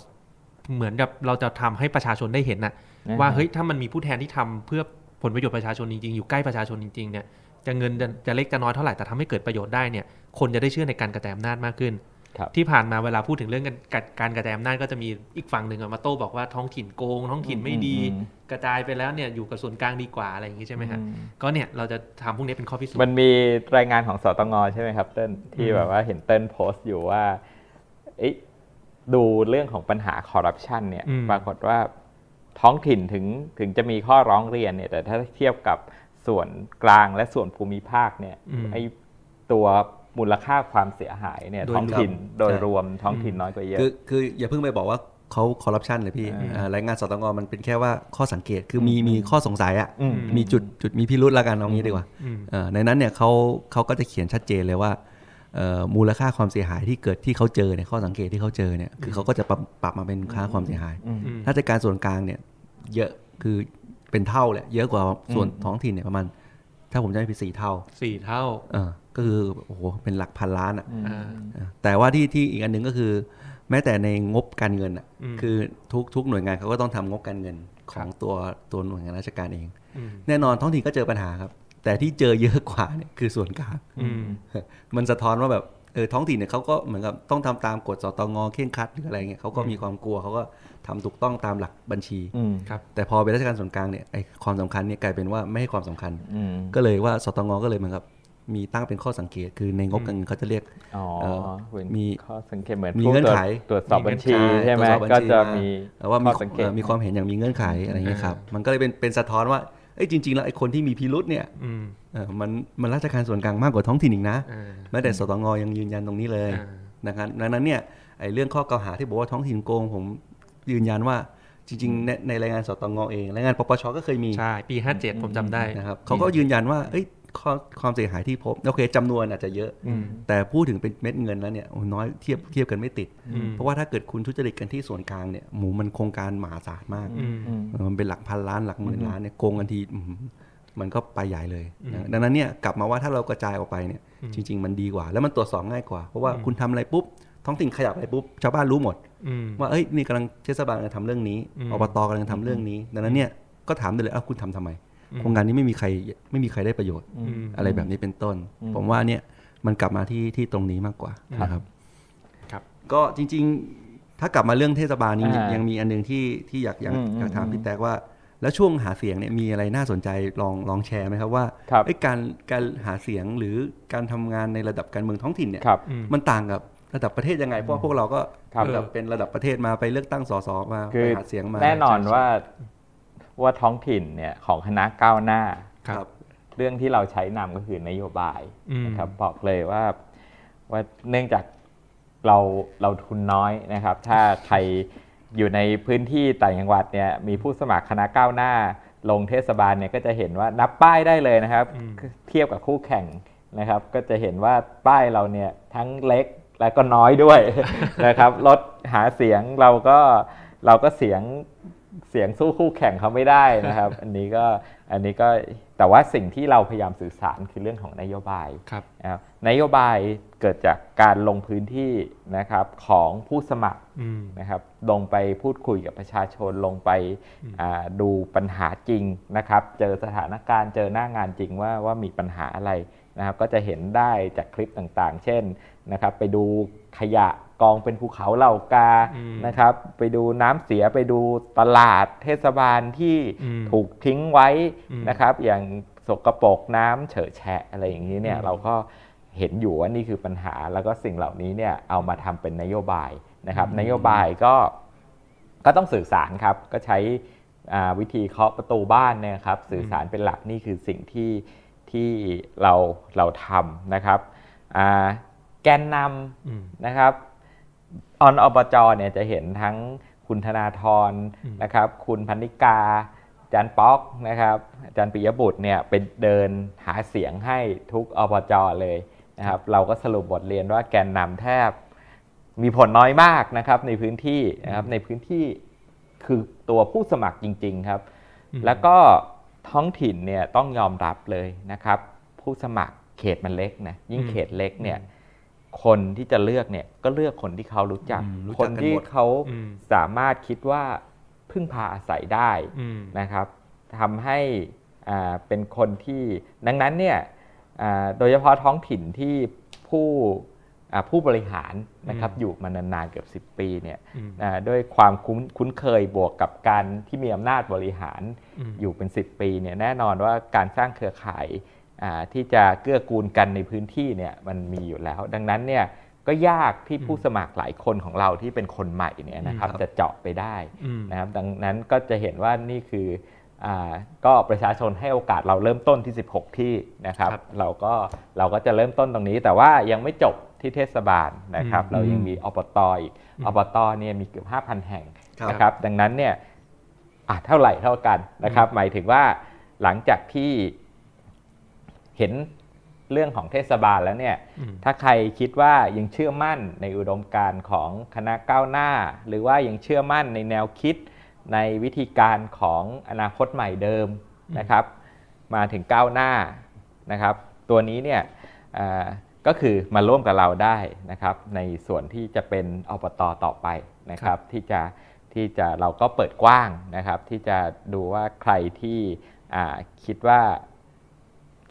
B: เหมือนกับเราจะทำให้ประชาชนได้เห็นนะ
F: นะ
B: ว่า
F: ฮะ
B: เฮ้ยถ้ามันมีผู้แทนที่ทำเพื่อผลประโยชน์ประชาชนจริงๆ อยู่ใกล้ประชาชนจริงๆเนี่ยจะเงินจะจะเล็กจะน้อยเท่าไหร่แต่ทำให้เกิดประโยชน์ได้เนี่ยคนจะได้เชื่อในการกระจายอำนาจมากขึ้น
F: ครับ
B: ที่ผ่านมาเวลาพูดถึงเรื่องการการการกระจายอำนาจก็จะมีอีกฝั่งหนึ่งอะมาโต้บอกว่าท้องถิ่นโกง ท้องถิ่นไม่ดี
F: อืม
B: กระจายไปแล้วเนี่ยอยู่กับส่วนกลางดีกว่าอะไรอย่างนี้ใช่ไหมฮะ
F: อืม
B: ก็เนี่ยเราจะทำพวกนี้เป็นข้อพิสูจน์
F: มันมีรายงานของสตงใช่ไหมครับเต้นที่
B: อืม
F: แบบว่าเห็นเต้นโพสต์อยู่ว่าเอ๊ะดูเรื่องของปัญหาคอร์รัปชันเนี่ยปรากฏว่าท้องถิ่นถึงถึงจะมีข้อร้องเรียนเนี่ยแต่ถ้าเทียบกับส่วนกลางและส่วนภูมิภาคเนี่ย
B: อืม
F: ไอ้ตัว มูลค่าความเสียหายเนี่ย
B: โดย
F: ท้องถิ่น
C: รวม
F: โดย
C: ใช่
F: รวมท้องถิ่นน้อยกว่าเยอะ
C: คือคืออย่าเพิ่งไปบอกว่าเขาคอร์รัปชันเลยพี่
F: อืม
C: อ่ารายงานสตงมันเป็นแค่ว่าข้อสังเกตคือมีมีข้อสงสัยอะ
F: อืม
C: มีจุดจุดมีพิรุธแล้วกันเอางี้ดีกว่า
B: อืม
C: เอ่อในนั้นเนี่ยเขาเขาก็จะเขียนชัดเจนเลยว่าเอ่อมูลค่าความเสียหายที่เกิดที่เขาเจอเนี่ยข้อสังเกตที่เขาเจอเนี่ยคือเขาก็จะปรับปรับมาเป็นค่าความเสียหาย
F: อืม
B: อืม
C: ถ้าจัดการส่วนกลางเนี่ยเยอะคือเป็นเท่าแหละเยอะกว่าส่วนท้องถิ่นเนี่ยประมาณ ถ้าผมจำไม่ผิดสี่เท่า
B: สี่เท่า
C: เออก็คือโอ้โหเป็นหลักพันล้านอะ
B: อ่า
C: เออแต่ว่าที่ที่อีกอันหนึ่งก็คือ แม้แต่ในงบการเงินอะ
B: อืม
C: คือทุกทุกหน่วยงานเขาก็ต้องทำงบการเงินข
B: ครั
C: อง
B: บ
C: ตัวตัวหน่วยงานราชการเอง
B: อืม
C: แน่นอนท้องถิ่นก็เจอปัญหาครับ แต่ที่เจอเยอะกว่าเนี่ยคือส่วนกลาง
B: อืม
C: มันสะท้อนว่าแบบ เออท้องถิ่นเนี่ยเขาก็เหมือนกับต้องทำตามกฎสตงเคร่งครัดหรืออะไรเงี้ยเขาก็มีความกลัวเขาก็ทำถูกต้องตามหลักบัญชี
F: อืม
B: ครับ
C: แต่พอเป็นราชการส่วนกลางเนี่ยไอความสำคัญเนี่ยกลายเป็นว่าไม่ให้ความสำคัญ
F: อืม
C: ก็เลยว่าสตงก็เลยเหมือนกับมีตั้งเป็นข้อสังเกตคือในงบการเงินเขาจะเรียก
F: อ๋อ
C: เอ่อ
F: เป็น
C: มี
F: ข้อสังเกตเหมือน
C: มี
F: ผู้
C: เงื่อนไข
F: ตรวจตรวจสอบบัญชี
C: มีเงื่อนไข
F: ใช่ไหม
C: ตรวจสอบบัญ
F: ก็
C: ชี
F: จะ
C: มา
F: มี
C: แต่ว่ามี
F: ข้อสังเกต
C: เอ่อมีความเห็นอย่างมีเงื่อนไขอะไรเงี้ยครับมันก็เลยเป็นเป็นสะท้อนว่าเอ้ยจริง ๆ แล้วไอ้คนที่มีพิรุษเนี่ย
B: อื ม
C: เออมันมันราชการส่วนกลางมากกว่าท้องถิ่นอีกนะ
B: อ่า
C: แม้แต่สตงยังยืนยันตรงนี้เลย
B: อ่า
C: นะครับดังนั้นเนี่ยไอ้เรื่องข้อกล่าวหาที่บอกว่าท้องถิ่นโกงผมยืนยันว่าจริงๆในในรายงานสตงเองรายงานปปชก็เคยมี
B: ใช่ปีห้าเจ็ดผมจำได้
C: นะครับเขาก็ยืนยันว่าเอ้ยข้อความเสียหายที่พบโอเคจำนวนอาจจะเยอะ
B: อืม
C: แต่พูดถึงเป็นเม็ดเงินแล้วเนี่ยโอ้น้อยเทียบเทียบกันไม่ติด
B: อืม
C: เพราะว่าถ้าเกิดคุณทุจริตกันที่ส่วนกลางเนี่ยหมูมันโครงการมหาศาลมาก
B: อืม
F: อืม
C: เออมันเป็นหลักพันล้านหลักหมื่นล้านเนี่ยโกงกันทีอื้อหือ มันก็ไปใหญ่เลย
B: อืม
C: นะดังนั้นเนี่ยกลับมาว่าถ้าเรากระจายออกไปเนี่ย
B: อืม
C: จริง ๆ มันดีกว่า แล้วมันตรวจสอบง่ายกว่า เพราะว่า
B: อืม
C: คุณทำอะไรปุ๊บท้องถิ่นขยับอะไรปุ๊บชาวบ้านรู้หมด
B: อืม
C: ว่าเอ้ยนี่กำลังเทศบาลกำลังทำเรื่องนี้
B: อืม
C: อบตกำลังทำเรื่องนี้ ดังนั้นเนี่ยก็ถามได้เลยเอ้าคุณทำทำไม
B: อืม
C: โครงการนี้ไม่มีใครไม่มีใครได้ประโยชน์
B: อืม
C: อะไรแบบนี้เป็นต้น
F: อืม
C: ผมว่าเนี่ยมันกลับมาที่ที่ตรงนี้มากกว่า
B: ครับ
C: นะครับ
B: ครับ
C: ก็จริง ๆ ถ้ากลับมาเรื่องเทศบาลนี้
F: อ่ายั
C: ยังมีอันหนึงที่ที่อยากอยาก
F: อืม
C: อยากถาม
F: อืม
C: พี่แตกว่า แล้วช่วงหาเสียงเนี่ยมีอะไรน่าสนใจลองลองแชร์ไหมครับว่า
F: ครับ
C: เอ้ยการการหาเสียงหรือการทำงานในระดับการเมืองท้องถิ่นเนี่ย
F: ครับ
B: อืม
C: มันต่างกับระดับประเทศยังไงเพราะว่าพวกเราก็
F: ครับ
C: ระดับเป็นระดับประเทศมาไปเลือกตั้งสสมา
F: คื
C: ไป
F: อ
C: หาเสียงมา
F: แน่นอนว่าว่าท้องถิ่นเนี่ยของคณะก้าวหน้า
C: ครับ
F: เรื่องที่เราใช้นำก็คือนโยบาย
B: อืม
F: นะครับบอกเลยว่าว่าเนื่องจากเราเราทุนน้อยนะครับ ถ้าใคร อยู่ในพื้นที่ต่างจังหวัดเนี่ยมีผู้สมัครคณะก้าวหน้า ลงเทศบาลเนี่ยก็จะเห็นว่านับป้ายได้เลยนะครับ
B: อืม
F: เทียบกับคู่แข่งนะครับ ก็จะเห็นว่าป้ายเราเนี่ยทั้งเล็กและก็น้อยด้วยนะครับรถหาเสียงเราก็เราก็เสียงเสียงสู้คู่แข่งเขาไม่ได้นะครับ อันนี้ก็อันนี้ก็ แต่ว่าสิ่งที่เราพยายามสื่อสารคือเรื่องของนโยบาย
B: ครับ
F: นะครับนโยบายเกิดจากการลงพื้นที่นะครับของผู้สมัคร
B: อืม
F: นะครับลงไปพูดคุยกับประชาชนลงไป
B: อืม
F: อ่าดูปัญหาจริงนะครับ เจอสถานการณ์เจอหน้างานจริงว่าว่ามีปัญหาอะไรนะครับ ก็จะเห็นได้จากคลิปต่างๆ เช่นนะครับ ไปดูขยะ กองเป็นภูเขาเหล่ากา
B: อืม
F: นะครับ ไปดูน้ำเสียไปดูตลาดเทศบาลที่
B: อืม
F: ถูกทิ้งไว้
B: อืม
F: นะครับ อย่างสกปรกน้ำเฉอะแฉะอะไรอย่างนี้เนี่ย
B: อืม
F: เราก็เห็นอยู่ว่านี่คือปัญหา แล้วก็สิ่งเหล่านี้เนี่ยเอามาทำเป็นนโยบายนะครับ นโยบายก็ก็ต้องสื่อสารครับก็ใช้อ่าวิธีเคาะประตูบ้านเนี่ยครับสื่อสารเป็นหลักนี่คือสิ่งที่ที่เราเราทำนะครับอ่าแกนนำ
B: อืม
F: นะครับ ออนอบจเนี่ยจะเห็นทั้งคุณธนาธร
B: อืม
F: นะครับ คุณพันนิกาอาจารย์ป๊อกนะครับอาจารย์ปิยบุตรเนี่ยเป็นเดินหาเสียงให้ทุกอบจเลยนะครับ เราก็สรุปบทเรียนว่าแกนนำแทบ มีผลน้อยมากนะครับ ในพื้นที่นะครับในพื้นที่คือตัวผู้สมัครจริง ๆครับ
B: อืม
F: แล้วก็ท้องถิ่นเนี่ยต้องยอมรับเลยนะครับ ผู้สมัครเขตมันเล็กนะยิ่งเขตเล็กเนี่ย คนที่จะเลือกเนี่ยก็เลือกคนที่เขารู้จัก
C: อืมรู้
F: ค
C: จัก
F: น
C: กัน
F: ที่
C: หมด
F: เขา
B: อืม
F: สามารถคิดว่าพึ่งพาอาศัยได้
B: อืม
F: นะครับทำให้อ่าเป็นคนที่ดังนั้นเนี่ยอ่าโดยเฉพาะท้องถิ่นที่ผู้อ่าผู้บริหารนะครับ
B: อืม
F: อยู่มานานๆเกือบ10 ปีเนี่ย
B: อืม
F: อ่าด้วยความคุ้นคุ้นเคยบวกกับการที่มีอำนาจบริหาร
B: อืม
F: อยู่เป็น 10 ปีเนี่ยแน่นอนว่าการสร้างเครือข่ายอ่า ที่จะเกื้อกูลกันในพื้นที่เนี่ยมันมีอยู่แล้ว ดังนั้นเนี่ยก็ยากที่ผู้สมัครหลายคนของเราที่เป็นคนใหม่เนี่ยนะครับ
C: อืม
F: จะเจาะไปได้
B: อืม
F: นะครับดังนั้นก็จะเห็นว่านี่คืออาก็ประชาชนให้โอกาสเราเริ่มต้นที่ 16 ที่นะครับ
B: ครับ
F: เราก็เราก็จะเริ่มต้นตรงนี้ แต่ว่ายังไม่จบที่เทศบาลนะครับ
B: อืม
F: เรายังมีอบตอีก
B: อืม
F: อบตเนี่ยมีเกือบ5,000 แห่ง
C: ครับ
F: นะครับ ดังนั้นเนี่ยอะเท่าไหร่เท่ากันนะครับ หมายถึงว่าหลังจากที่ เห็นเรื่องของเทศบาลแล้วเนี่ย
B: อืม
F: ถ้าใครคิดว่ายังเชื่อมั่นในอุดมการณ์ของคณะก้าวหน้า หรือว่ายังเชื่อมั่นในแนวคิดในวิธีการของอนาคตใหม่เดิมนะครับ มาถึงก้าวหน้านะครับ ตัวนี้เนี่ยอ่าก็คือมาร่วมกับเราได้นะครับ ในส่วนที่จะเป็นอบตต่อไปนะครับที่จะที่จะเราก็เปิดกว้างนะครับ ที่จะดูว่าใครที่อ่าคิดว่า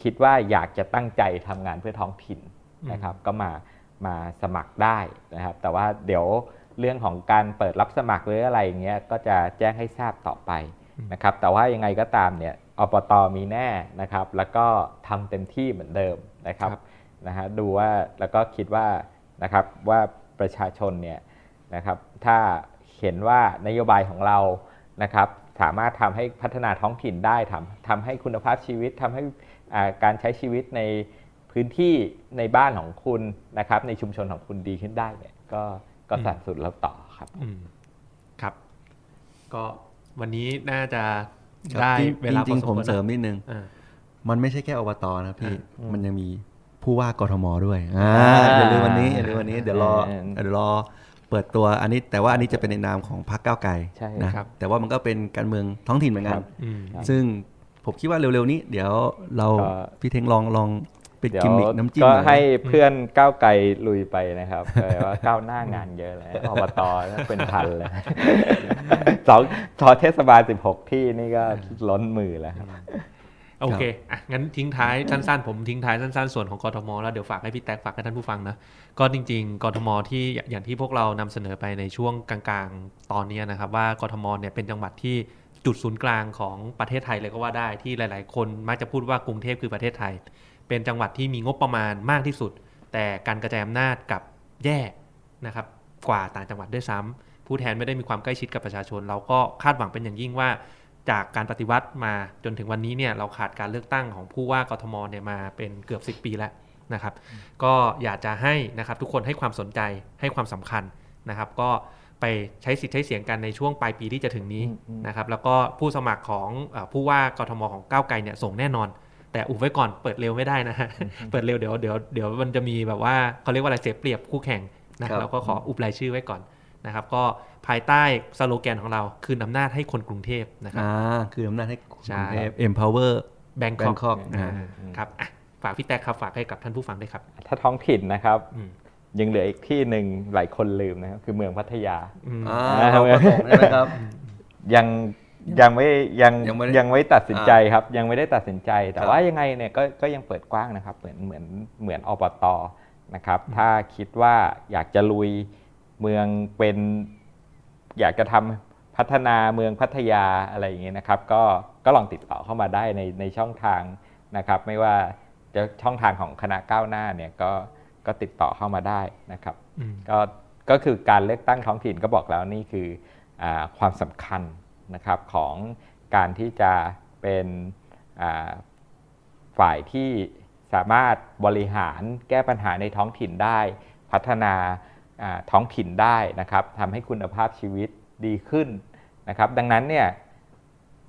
F: คิดว่าอยากจะตั้งใจทำงานเพื่อท้องถิ่นนะครับ ก็มามาสมัครได้นะครับ แต่ว่าเดี๋ยวเรื่องของการเปิดรับสมัครหรืออะไรอย่างเงี้ยก็จะแจ้งให้ทราบต่อไปนะครับ แต่ว่ายังไงก็ตามเนี่ยอปตมีแน่นะครับ แล้วก็ทำเต็มที่เหมือนเดิมนะครับ
B: ครับ
F: นะฮะดูว่าแล้วก็คิดว่านะครับว่าประชาชนเนี่ยนะครับถ้าเห็นว่านโยบายของเรานะครับสามารถทำให้พัฒนาท้องถิ่นได้ทำทำให้คุณภาพชีวิตทำให้อ่า การใช้ชีวิตในพื้นที่ในบ้านของคุณนะครับ ในชุมชนของคุณดีขึ้นได้เนี่ยก็ก็สนับสนุนเราต่อครับ
B: อืมครับ ก็วันนี้น่าจะ
C: ครับ
B: ได้
C: จริง
B: เวลา
C: จริง
B: พอ
C: ๆผม
B: คว
C: เสริมนิดนึง
B: อ่า
C: มันไม่ใช่แค่อบตนะพี่
F: อืม
C: มันยังมีผู้ว่ากทมด้วยอ่า
F: อ่า
C: อย่าลืมวันนี้อย่าลืมวันนี้เดี๋ยวรอ
F: เออ
C: เดี๋ยวรอเปิดตัวอันนี้แต่ว่าอันนี้จะเป็นในนามของพรรคก้าวไกล
F: ใช่
C: นะครับแต่ว่ามันก็เป็นการเมืองท้องถิ่นเหมือนกัน
F: ครับ
B: อืม
C: ซึ่ง ผมคิดว่าเร็วๆนี้ เดี๋ยวเรา
F: ก็
C: พี่เทงลองลองเป็น
F: เดี๋ยว
C: กิมมิกน้ำจิ้ม
F: ก็
C: หน่อย
F: ให้เพื่อนก้าวไกลลุยไปนะครับแปลว่าก้าวหน้างานเยอะแล้วอบตเป็นพันเลยสองสอเทศบาล 16 ที่นี่ก็ล้นมือแล้วครับ
B: โอเคอะงั้นทิ้งท้ายสั้นๆ ผมทิ้งท้ายสั้นๆ ส่วนของกทม แล้วเดี๋ยวฝากให้พี่แท็กฝากให้ท่านผู้ฟังนะ ก็จริงๆ กทม ที่อย่างที่พวกเรานำเสนอไปในช่วงกลางๆ ตอนนี้นะครับว่ากทม เนี่ยเป็นจังหวัดที่ จุดศูนย์กลางของประเทศไทยเลยก็ว่าได้ที่หลาย ๆ คนมักจะพูดว่ากรุงเทพคือประเทศไทย เป็นจังหวัดที่มีงบประมาณมากที่สุด แต่การกระจายอำนาจกับแย่นะครับกว่าต่างจังหวัดด้วยซ้ำผู้แทนไม่ได้มีความใกล้ชิดกับประชาชน เราก็คาดหวังเป็นอย่างยิ่งว่า จากการปฏิวัติมาจนถึงวันนี้เนี่ยเราขาดการเลือกตั้งของผู้ว่ากทมเนี่ยมาเป็นเกือบ 10 ปีแล้วนะครับ ก็อยากจะให้นะครับทุกคนให้ความสนใจให้ความสำคัญนะครับ ก็ ไปใช้สิทธิ์ใช้เสียงกันในช่วงปลายปีที่จะถึงนี้นะครับแล้วก็ผู้สมัครของเออผู้ว่ากทมของก้าวไกลเนี่ยส่งแน่นอน แต่อุบไว้ก่อนเปิดเร็วไม่ได้นะฮะเปิดเร็วเดี๋ยวเดี๋ยวเดี๋ยวมันจะมีแบบว่าเขาเรียกว่าอะไรเสียเปรียบคู่แข่งนะครับเราก็ขออุบรายชื่อไว้ก่อนนะครับก็ภายใต้สโลแกนของเรา คืนอำนาจให้คนกรุงเทพนะครับ
C: อ่าคืออำนาจให้ก
B: ใช่
C: รุงเทพ empower
B: แบงคอก
C: Bangkok อ่า
B: ครับอะฝากพี่แท็กครับฝากให้กับท่านผู้ฟังด้วยครับ
F: ถ้าท้องถิ่นนะครับ
B: อืม
F: ยังเหลืออีกที่หนึ่งหลายคนลืมนะครับคือเมืองพัทยา
B: อืม
C: อ่าเราก็ส่งใช่ไหมครับ
F: ยังยังไม่ยัง
C: ยังไม่ได้
F: ยังไม่ตัดสินใจครับ ยังไม่ได้ตัดสินใจ แต่
C: ครับ
F: ว่ายังไงเนี่ยก็ก็ยังเปิดกว้างนะครับ เหมือนเหมือนเหมือนอบตนะครับ ถ้าคิดว่าอยากจะลุยเมืองเป็น อยากจะทำพัฒนาเมืองพัทยาอะไรอย่างเงี้ยนะครับ ก็ก็ลองติดต่อเข้ามาได้ในในช่องทางนะครับ ไม่ว่าจะช่องทางของคณะก้าวหน้าเนี่ยก็ ก็ติดต่อเข้ามาได้นะครับ
B: อืม
F: ก็ก็คือการเลือกตั้งท้องถิ่นก็บอกแล้วนี่คืออาความสำคัญนะครับของการที่จะเป็นอ่าฝ่ายที่สามารถบริหารแก้ปัญหาในท้องถิ่นได้ พัฒนาอ่าท้องถิ่นได้นะครับทำให้คุณภาพชีวิตดีขึ้นนะครับ ดังนั้นเนี่ย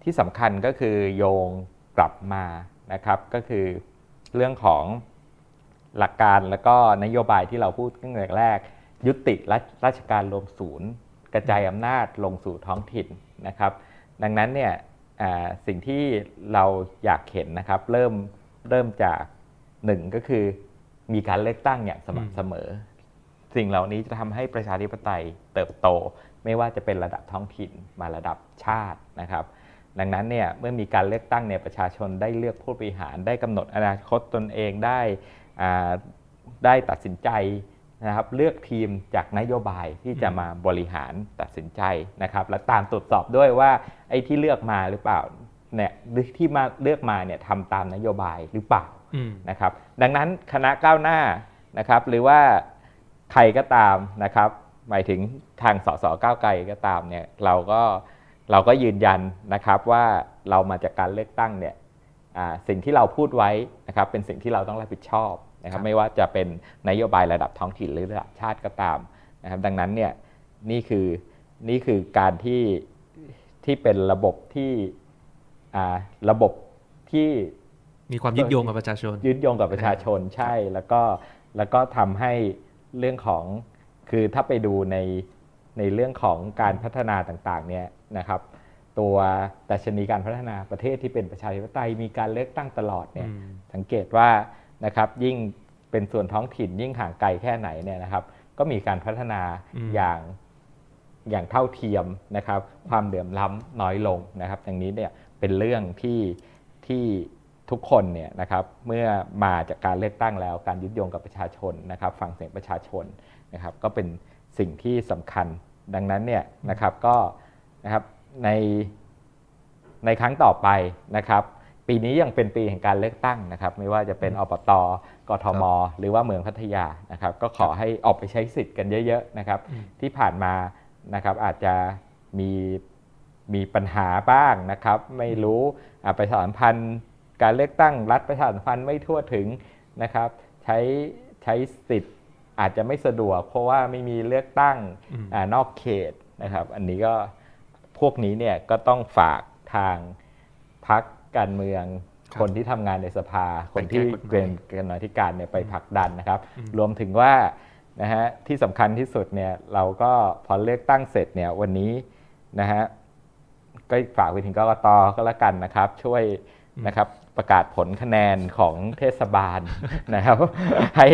F: ที่สำคัญก็คือโยงกลับมานะครับ ก็คือเรื่องของ หลักการแล้วก็นโยบายที่เราพูดตั้งแต่แรก ยุติราราชการรวมศูนย์ กระจายอำนาจลงสู่ท้องถิ่นนะครับ ดังนั้นเนี่ยอ่าสิ่งที่เราอยากเห็นนะครับ เริ่มเริ่มจากหนึ่งก็คือมีการเลือกตั้งอย่างสม่ำเสมอ สิ่งเหล่านี้จะทำให้ประชาธิปไตยเติบโต ไม่ว่าจะเป็นระดับท้องถิ่นมาระดับชาตินะครับ ดังนั้นเนี่ยเมื่อมีการเลือกตั้งเนี่ยประชาชนได้เลือกผู้บริหารได้กำหนดอนาคตตนเองได้อ่า ได้ตัดสินใจนะครับเลือกทีมจากนโยบายที่จะมาบริหารตัดสินใจนะครับ และตามตรวจสอบด้วยว่าไอ้ที่เลือกมาหรือเปล่าเนี่ยหรือที่มาเลือกมาเนี่ยทำตามนโยบายหรือเปล่า
B: อืม
F: นะครับ ดังนั้นคณะก้าวหน้านะครับ หรือว่าใครก็ตามนะครับ หมายถึงทางสสก้าวไกลก็ตามเนี่ยเราก็เราก็ยืนยันนะครับว่าเรามาจากการเลือกตั้งเนี่ยอ่าสิ่งที่เราพูดไว้นะครับเป็นสิ่งที่เราต้องรับผิดชอบ นะครับไม่ว่าจะเป็นนโยบายระดับท้องถิ่นหรือระดับชาติก็ตามนะครับดังนั้นเนี่ยนี่คือนี่คือการที่ที่เป็นระบบที่อ่าระบบที่
B: มีความยึดโยงกับประชาชน
F: ยึดโยงกับประชาชนใช่แล้วก็แล้วก็ทำให้เรื่องของคือถ้าไปดูในในเรื่องของการพัฒนาต่างๆเนี่ยนะครับ ตัวดัชนีการพัฒนาประเทศที่เป็นประชาธิปไตยมีการเลือกตั้งตลอดเนี่ย
B: อืม
F: สังเกตว่า นะครับยิ่งเป็นส่วนท้องถิ่นยิ่งห่างไกลแค่ไหนเนี่ยนะครับ ก็มีการพัฒนาอย่างอย่างเท่าเทียมนะครับ ความเดือมล้ำน้อยลงนะครับอย่างนี้เนี่ยเป็นเรื่องที่ที่ทุกคนเนี่ยนะครับเมื่อมาจากการเลือกตั้งแล้วการยึดโยงกับประชาชนนะครับ ฟังเสียงประชาชนนะครับ ก็เป็นสิ่งที่สำคัญดังนั้นเนี่ยนะครับก็นะครับในในครั้งต่อไปนะครับ ปีนี้ยังเป็นปีแห่งการเลือกตั้งนะครับ ไม่ว่าจะเป็นอบตกทม หรือว่าเมืองพัทยานะครับ ก็ขอให้ออกไปใช้สิทธิ์กันเยอะๆนะครับ ที่ผ่านมานะครับอาจจะมีมีปัญหาบ้างนะครับ ไม่รู้อ่าประชาสัมพันธ์การเลือกตั้งรัฐประชาสัมพันธ์ไม่ทั่วถึงนะครับ ใช้ใช้สิทธิ์อาจจะไม่สะดวก เพราะว่าไม่มีเลือกตั้งอานอกเขตนะครับ อันนี้ก็พวกนี้เนี่ยก็ต้องฝากทางพัก การเมือง
B: ครับ
F: คนที่ทำงานในสภา คนที่
B: ไปแก้กฎหมาย
F: เป็นกรรมาธิการเนี่ยไปผลักดันนะครับ รวมถึงว่านะฮะที่สำคัญที่สุดเนี่ยเราก็พอเลือกตั้งเสร็จเนี่ยวันนี้นะฮะก็ฝากไปถึงกกตก็แล้วกันนะครับ ช่วยนะครับประกาศผลคะแนนของเทศบาลนะครับ ให้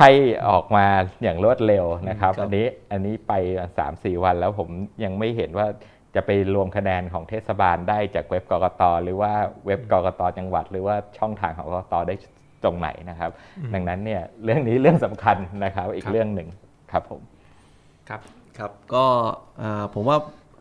F: ให้ออกมาอย่างรวดเร็วนะครับ
C: ครับ
F: อันนี้อันนี้ไปสามสี่วันแล้วผมยังไม่เห็นว่า จะไปรวมคะแนนของเทศบาลได้จากเว็บกกตหรือว่าเว็บกกตจังหวัด หรือว่าช่องทางของกกตได้ตรงไหนนะครับ ดังนั้นเนี่ยเรื่องนี้เรื่องสำคัญนะครับ อี
B: ค
F: ก
B: รับ
F: เรื่องหนึ่งครับผม
B: ครับ
C: ครับก็อ่าผมว่า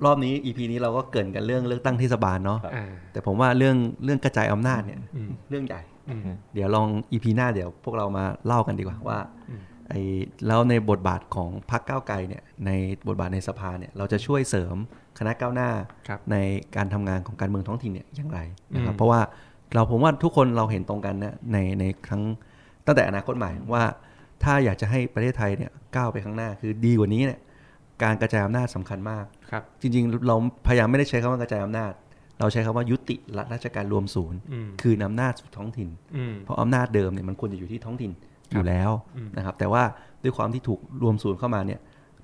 C: รอบนี้ EP นี้เราก็เกรินกันเรื่องเลือกตั้งเทศบาลเนาะ
B: อ่า
C: แต่ผมว่าเรื่องเรื่องกระจายอำนาจเนี่ย
B: อืม
C: เรื่องใหญ่
B: อืม
C: เดี๋ยวลอง EP หน้าเดี๋ยวพวกเรามาเล่ากันดีกว่าว่า
B: อืม
C: ไอ้แล้วในบทบาทของพรรคก้าวไกลเนี่ยในบทบาทในสภาเนี่ยเราจะช่วยเสริมคณะก้าวหน้า
B: ครับ
C: ในการทำงานของการเมืองท้องถิ่นเนี่ยอย่างไรนะครับ
B: อืม
C: เพราะว่าเราผมว่าทุกคนเราเห็นตรงกันนะในในครั้งตั้งแต่อนาคตใหม่ว่าถ้าอยากจะให้ประเทศไทยเนี่ยก้าวไปข้างหน้าคือดีกว่านี้เนี่ยการกระจายอำนาจสำคัญมาก
B: ครับ
C: จริงๆ เราพยายามไม่ได้ใช้คำว่ากระจายอำนาจ เราใช้คำว่ายุติรัฐราชการรวมศูนย์
B: อืม
C: คืนอำนาจสู่ท้องถิ่น
B: อืม
C: เพราะอำนาจเดิมเนี่ยมันควรจะอยู่ที่ท้องถิ่น
B: ครับ
C: อยู่แล้ว
B: อืม
C: นะครับ แต่ว่าด้วยความที่ถูกรวมศูนย์เข้ามาเนี่ย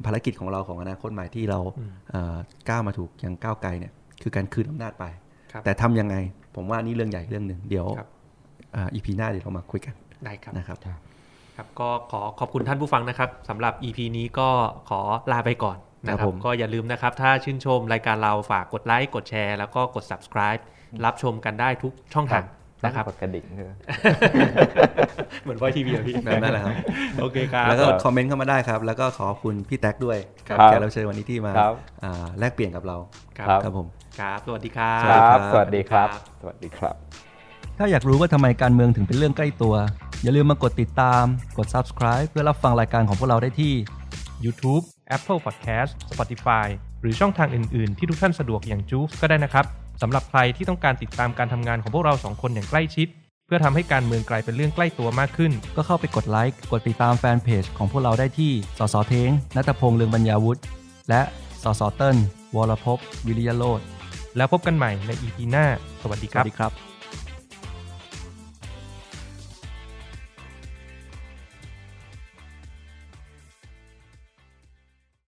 C: ภารกิจของเราของอนาคตใหม่ที่เรา
B: อืม
C: เอ่อก้าวมาถูกอย่างก้าวไกลเนี่ยคือการคืนอำนาจไป
B: ครับ
C: แต่ทำยังไง ผมว่านี่เรื่องใหญ่เรื่องหนึ่งเดี๋ยว
B: ครับ
C: อีพีหน้าเดี๋ยวเรามาคุยกัน
B: ได้ครับ
C: นะครับ
B: ครับก็ขอขอบคุณท่านผู้ฟังนะครับสำหรับ EP นี้ก็ขอลาไปก่อนนะค
C: ครั
B: รับบ
C: ผม
B: ก็อย่าลืมนะครับ ถ้าชื่นชมรายการเราฝากกดไลค์กดแชร์ แล้วก็กด subscribe รับชมกันได้ทุกช่องทาง นะครับ
F: กดกระดิ่งด้วย
B: เหมือนวอยทีวีอะพี่
C: นั่นแหละครับ
B: โอเคครับ
C: แล้วก็คอมเมนต์เข้ามาได้ครับ แล้วก็ขอบคุณพี่แท็กด้วย
F: ครับ
C: แขกรับเชิญวันนี้ที่มา
F: ครับ
C: อ่าแลกเปลี่ยนกับเรา
B: ครับ
C: ครับผม
B: ครับสวัสดีครับ
F: ครับ
C: ครับ
F: สวัสดีครับ สวัสดีครับ
D: ถ้าอยากรู้ว่าทำไมการเมืองถึงเป็นเรื่องใกล้ตัว อย่าลืมมากดติดตาม กด subscribe เพื่อรับฟังรายการของพวกเราได้ที่
E: YouTube Apple Podcast Spotify หรือช่องทางอื่น ๆ ที่ทุกท่านสะดวกอย่างจูฟก็ได้นะครับ สำหรับใครที่ต้องการติดตามการทำงานของพวกเราสองคนอย่างใกล้ชิด เพื่อทำให้การเมืองกลายเป็นเรื่องใกล้ตัวมากขึ้น
D: ก็เข้าไปกดไลค์ กดติดตามแฟนเพจของพวกเราได้ที่ สสเทงนัตพงษ์เลืองบรรยาวุฒิ และสสเติ้ลวรภพวิริยโรธ
E: แล้วพบกันใหม่ใน EP หน้า สวัสดี
D: ส
E: ครั
D: วั
E: บ
D: สดีครับ